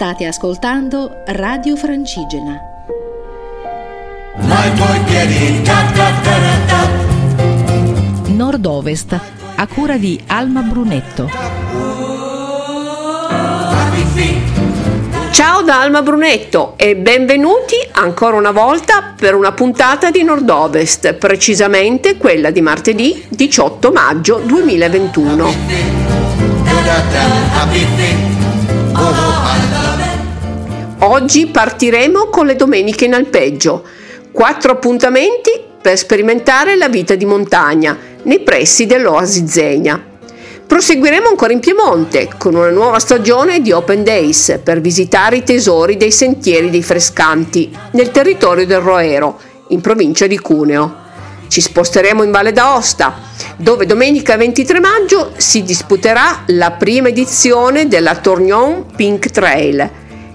State ascoltando Radio Francigena. Nord-Ovest, a cura di Alma Brunetto. Ciao da Alma Brunetto e benvenuti ancora una volta per una puntata di Nord-Ovest, precisamente quella di martedì 18 maggio 2021. Oggi partiremo con le domeniche in alpeggio, quattro appuntamenti per sperimentare la vita di montagna nei pressi dell'Oasi Zegna. Proseguiremo ancora in Piemonte con una nuova stagione di Open Days per visitare i tesori dei sentieri dei Frescanti nel territorio del Roero, in provincia di Cuneo. Ci sposteremo in Valle d'Aosta, dove domenica 23 maggio si disputerà la prima edizione della Tournon Pink Trail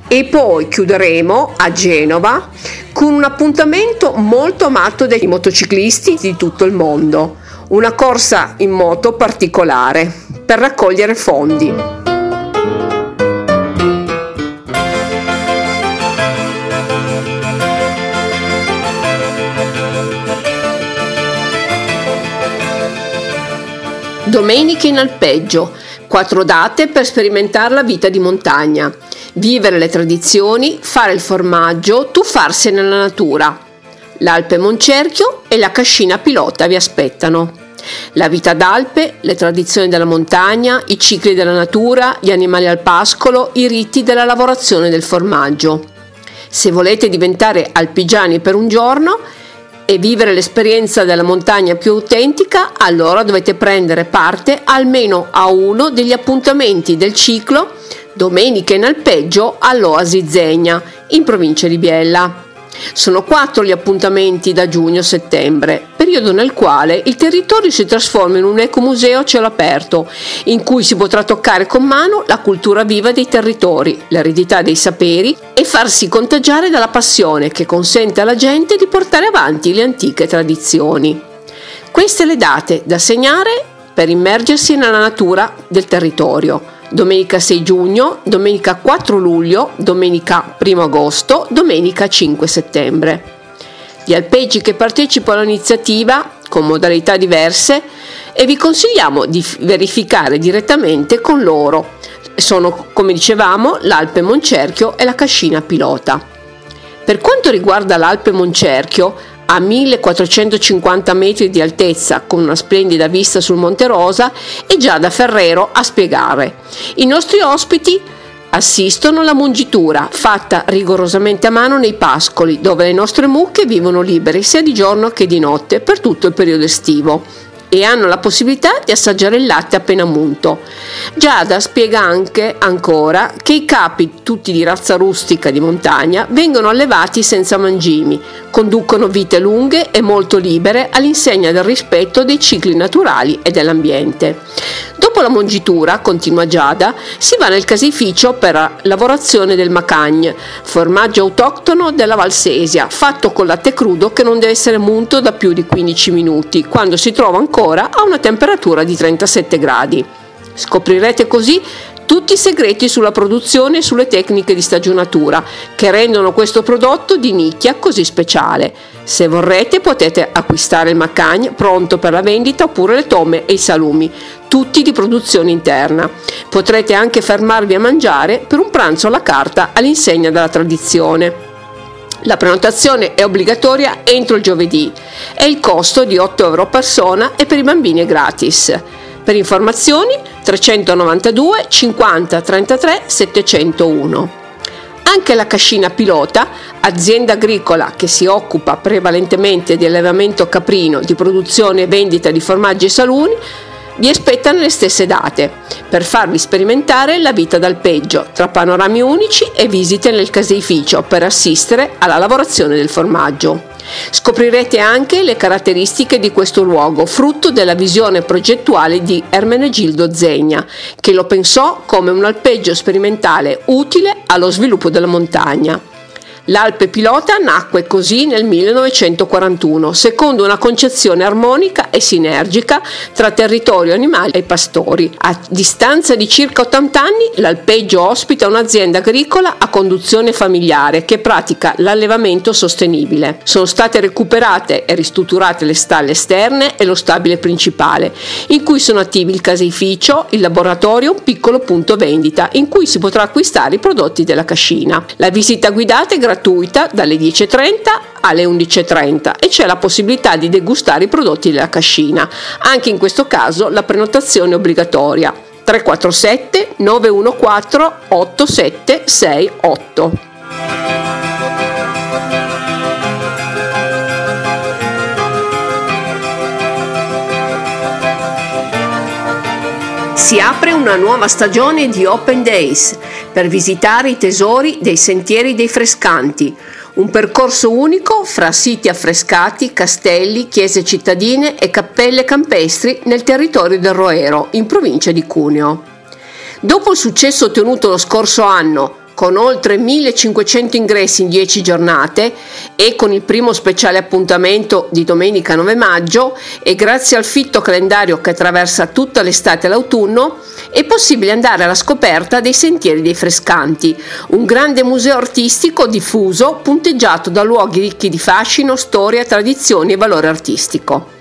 e poi chiuderemo a Genova con un appuntamento molto amato dai motociclisti di tutto il mondo, una corsa in moto particolare per raccogliere fondi. Domeniche in alpeggio, quattro date per sperimentare la vita di montagna, vivere le tradizioni, fare il formaggio, tuffarsi nella natura. L'Alpe Moncerchio e la Cascina Pilota vi aspettano. La vita d'Alpe, le tradizioni della montagna, i cicli della natura, gli animali al pascolo, i riti della lavorazione del formaggio. Se volete diventare alpigiani per un giorno, e vivere l'esperienza della montagna più autentica, allora dovete prendere parte almeno a uno degli appuntamenti del ciclo Domenica in alpeggio all'Oasi Zegna, in provincia di Biella. Sono quattro gli appuntamenti da giugno-settembre, periodo nel quale il territorio si trasforma in un ecomuseo a cielo aperto, in cui si potrà toccare con mano la cultura viva dei territori, l'eredità dei saperi e farsi contagiare dalla passione che consente alla gente di portare avanti le antiche tradizioni. Queste le date da segnare per immergersi nella natura del territorio domenica 6 giugno, domenica 4 luglio, domenica 1 agosto, domenica 5 settembre. Gli alpeggi che partecipano all'iniziativa, con modalità diverse, e vi consigliamo di verificare direttamente con loro. Sono, come dicevamo, l'Alpe Moncerchio e la Cascina Pilota. Per quanto riguarda l'Alpe Moncerchio, a 1450 metri di altezza con una splendida vista sul Monte Rosa e Giada Ferrero a spiegare. I nostri ospiti assistono alla mungitura fatta rigorosamente a mano nei pascoli dove le nostre mucche vivono libere sia di giorno che di notte per tutto il periodo estivo e hanno la possibilità di assaggiare il latte appena munto. Giada spiega anche ancora che i capi, tutti di razza rustica di montagna, vengono allevati senza mangimi, conducono vite lunghe e molto libere all'insegna del rispetto dei cicli naturali e dell'ambiente. Dopo la mongitura, continua Giada, si va nel caseificio per la lavorazione del macagne, formaggio autoctono della Valsesia, fatto con latte crudo che non deve essere munto da più di 15 minuti, quando si trova ancora a una temperatura di 37 gradi. Scoprirete così tutti i segreti sulla produzione e sulle tecniche di stagionatura che rendono questo prodotto di nicchia così speciale. Se vorrete potete acquistare il macagne pronto per la vendita oppure le tomme e i salumi, tutti di produzione interna. Potrete anche fermarvi a mangiare per un pranzo alla carta all'insegna della tradizione. La prenotazione è obbligatoria entro il giovedì e il costo di 8 euro a persona e per i bambini è gratis. Per informazioni 392 50 33 701. Anche la Cascina Pilota, azienda agricola che si occupa prevalentemente di allevamento caprino, di produzione e vendita di formaggi e salumi, vi aspettano le stesse date per farvi sperimentare la vita d'alpeggio tra panorami unici e visite nel caseificio per assistere alla lavorazione del formaggio. Scoprirete anche le caratteristiche di questo luogo, frutto della visione progettuale di Ermenegildo Zegna, che lo pensò come un alpeggio sperimentale utile allo sviluppo della montagna. L'Alpe Pilota nacque così nel 1941, secondo una concezione armonica e sinergica tra territorio animale e pastori. A distanza di circa 80 anni, l'alpeggio ospita un'azienda agricola a conduzione familiare che pratica l'allevamento sostenibile. Sono state recuperate e ristrutturate le stalle esterne e lo stabile principale, in cui sono attivi il caseificio, il laboratorio, un piccolo punto vendita, in cui si potrà acquistare i prodotti della cascina. La visita guidata è gratuita dalle 10.30 alle 11.30 e c'è la possibilità di degustare i prodotti della cascina. Anche in questo caso la prenotazione è obbligatoria. 347 914 8768 Si apre una nuova stagione di Open Days per visitare i tesori dei sentieri dei Frescanti, un percorso unico fra siti affrescati, castelli, chiese cittadine e cappelle campestri nel territorio del Roero, in provincia di Cuneo. Dopo il successo ottenuto lo scorso anno con oltre 1500 ingressi in 10 giornate e con il primo speciale appuntamento di domenica 9 maggio e grazie al fitto calendario che attraversa tutta l'estate e l'autunno è possibile andare alla scoperta dei sentieri dei Frescanti, un grande museo artistico diffuso punteggiato da luoghi ricchi di fascino, storia, tradizioni e valore artistico.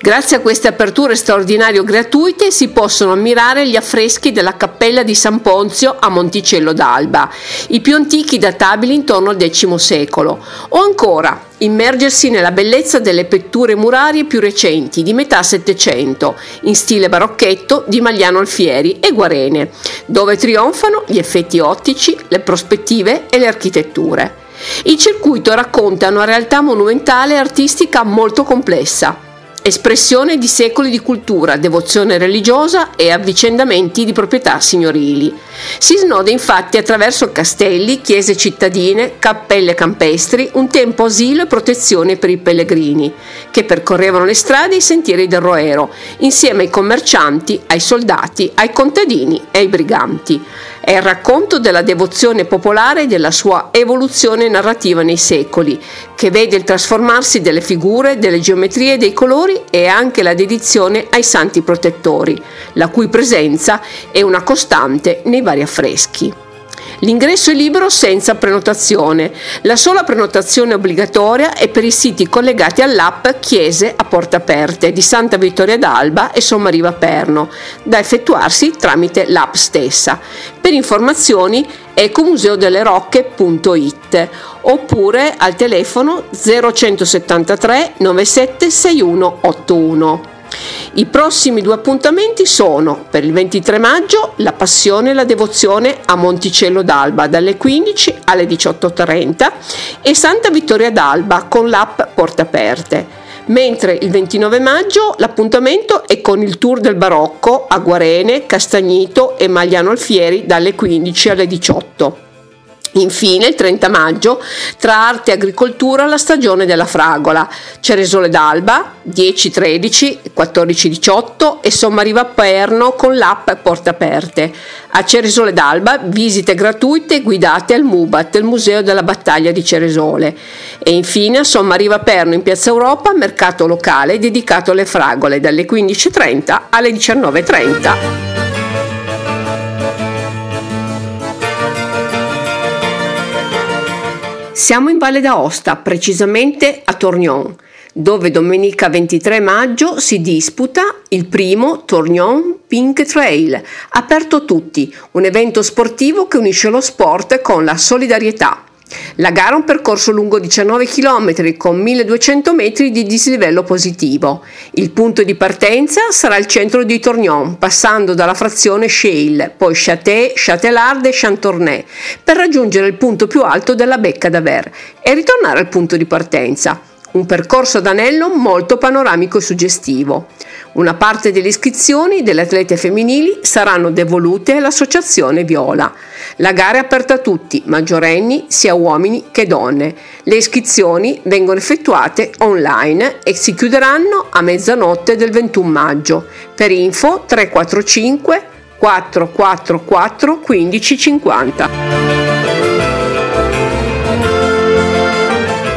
Grazie a queste aperture straordinarie gratuite si possono ammirare gli affreschi della cappella di San Ponzio a Monticello d'Alba, i più antichi databili intorno al X secolo, o ancora immergersi nella bellezza delle pitture murarie più recenti di metà Settecento, in stile barocchetto di Magliano Alfieri e Guarene, dove trionfano gli effetti ottici, le prospettive e le architetture. Il circuito racconta una realtà monumentale e artistica molto complessa espressione di secoli di cultura, devozione religiosa e avvicendamenti di proprietà signorili. Si snoda infatti attraverso castelli, chiese cittadine, cappelle campestri, un tempo asilo e protezione per i pellegrini, che percorrevano le strade e i sentieri del Roero, insieme ai commercianti, ai soldati, ai contadini e ai briganti. È il racconto della devozione popolare e della sua evoluzione narrativa nei secoli, che vede il trasformarsi delle figure, delle geometrie e dei colori e anche la dedizione ai santi protettori, la cui presenza è una costante nei vari affreschi. L'ingresso è libero senza prenotazione. La sola prenotazione obbligatoria è per i siti collegati all'app Chiese a porte aperte di Santa Vittoria d'Alba e Sommariva Perno, da effettuarsi tramite l'app stessa. Per informazioni ecomuseodellerocche.it oppure al telefono 0173 97 6181. I prossimi due appuntamenti sono per il 23 maggio la passione e la devozione a Monticello d'Alba dalle 15 alle 18.30 e Santa Vittoria d'Alba con l'app Porte Aperte. Mentre il 29 maggio l'appuntamento è con il tour del barocco a Guarene, Castagnito e Magliano Alfieri dalle 15 alle 18. Infine, il 30 maggio, tra arte e agricoltura, la stagione della fragola. Ceresole d'Alba, 10-13, 14-18 e Sommariva Perno con l'app Porte Aperte. A Ceresole d'Alba, visite gratuite guidate al MUBAT, il Museo della Battaglia di Ceresole. E infine a Sommariva Perno in Piazza Europa, mercato locale dedicato alle fragole, dalle 15.30 alle 19.30. Siamo in Valle d'Aosta, precisamente a Tornion, dove domenica 23 maggio si disputa il primo Tornion Pink Trail, aperto a tutti, un evento sportivo che unisce lo sport con la solidarietà. La gara ha un percorso lungo 19 km con 1200 metri di dislivello positivo. Il punto di partenza sarà il centro di Tournon, passando dalla frazione Shale, poi Châté, Châtelard e Chantournay, per raggiungere il punto più alto della Becca d'Aver e ritornare al punto di partenza. Un percorso ad anello molto panoramico e suggestivo. Una parte delle iscrizioni delle atlete femminili saranno devolute all'Associazione Viola. La gara è aperta a tutti, maggiorenni sia uomini che donne. Le iscrizioni vengono effettuate online e si chiuderanno a mezzanotte del 21 maggio. Per info 345 444 1550.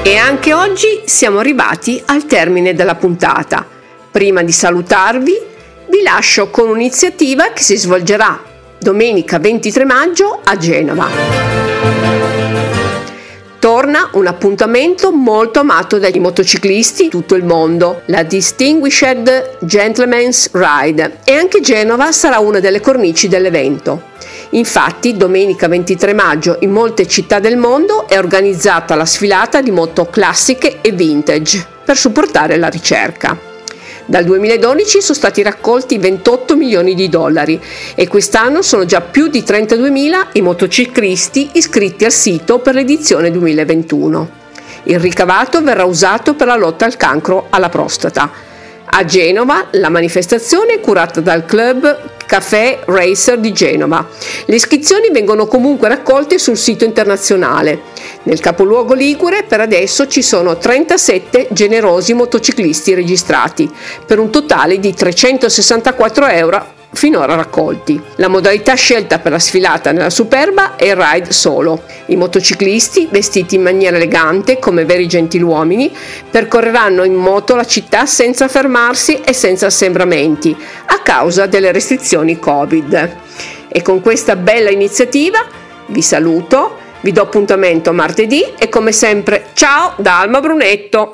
E anche oggi siamo arrivati al termine della puntata. Prima di salutarvi, vi lascio con un'iniziativa che si svolgerà domenica 23 maggio a Genova torna un appuntamento molto amato dai motociclisti di tutto il mondo, la Distinguished Gentleman's Ride e anche Genova sarà una delle cornici dell'evento. Infatti, domenica 23 maggio in molte città del mondo è organizzata la sfilata di moto classiche e vintage per supportare la ricerca. Dal 2012 sono stati raccolti 28 milioni di dollari e quest'anno sono già più di 32.000 i motociclisti iscritti al sito per l'edizione 2021. Il ricavato verrà usato per la lotta al cancro alla prostata. A Genova la manifestazione è curata dal club Café Racer di Genova. Le iscrizioni vengono comunque raccolte sul sito internazionale. Nel capoluogo Ligure per adesso ci sono 37 generosi motociclisti registrati, per un totale di 364 euro finora raccolti. La modalità scelta per la sfilata nella Superba è il ride solo. I motociclisti, vestiti in maniera elegante come veri gentiluomini, percorreranno in moto la città senza fermarsi e senza assembramenti, a causa delle restrizioni Covid. E con questa bella iniziativa vi saluto, vi do appuntamento martedì e come sempre ciao da Alma Brunetto.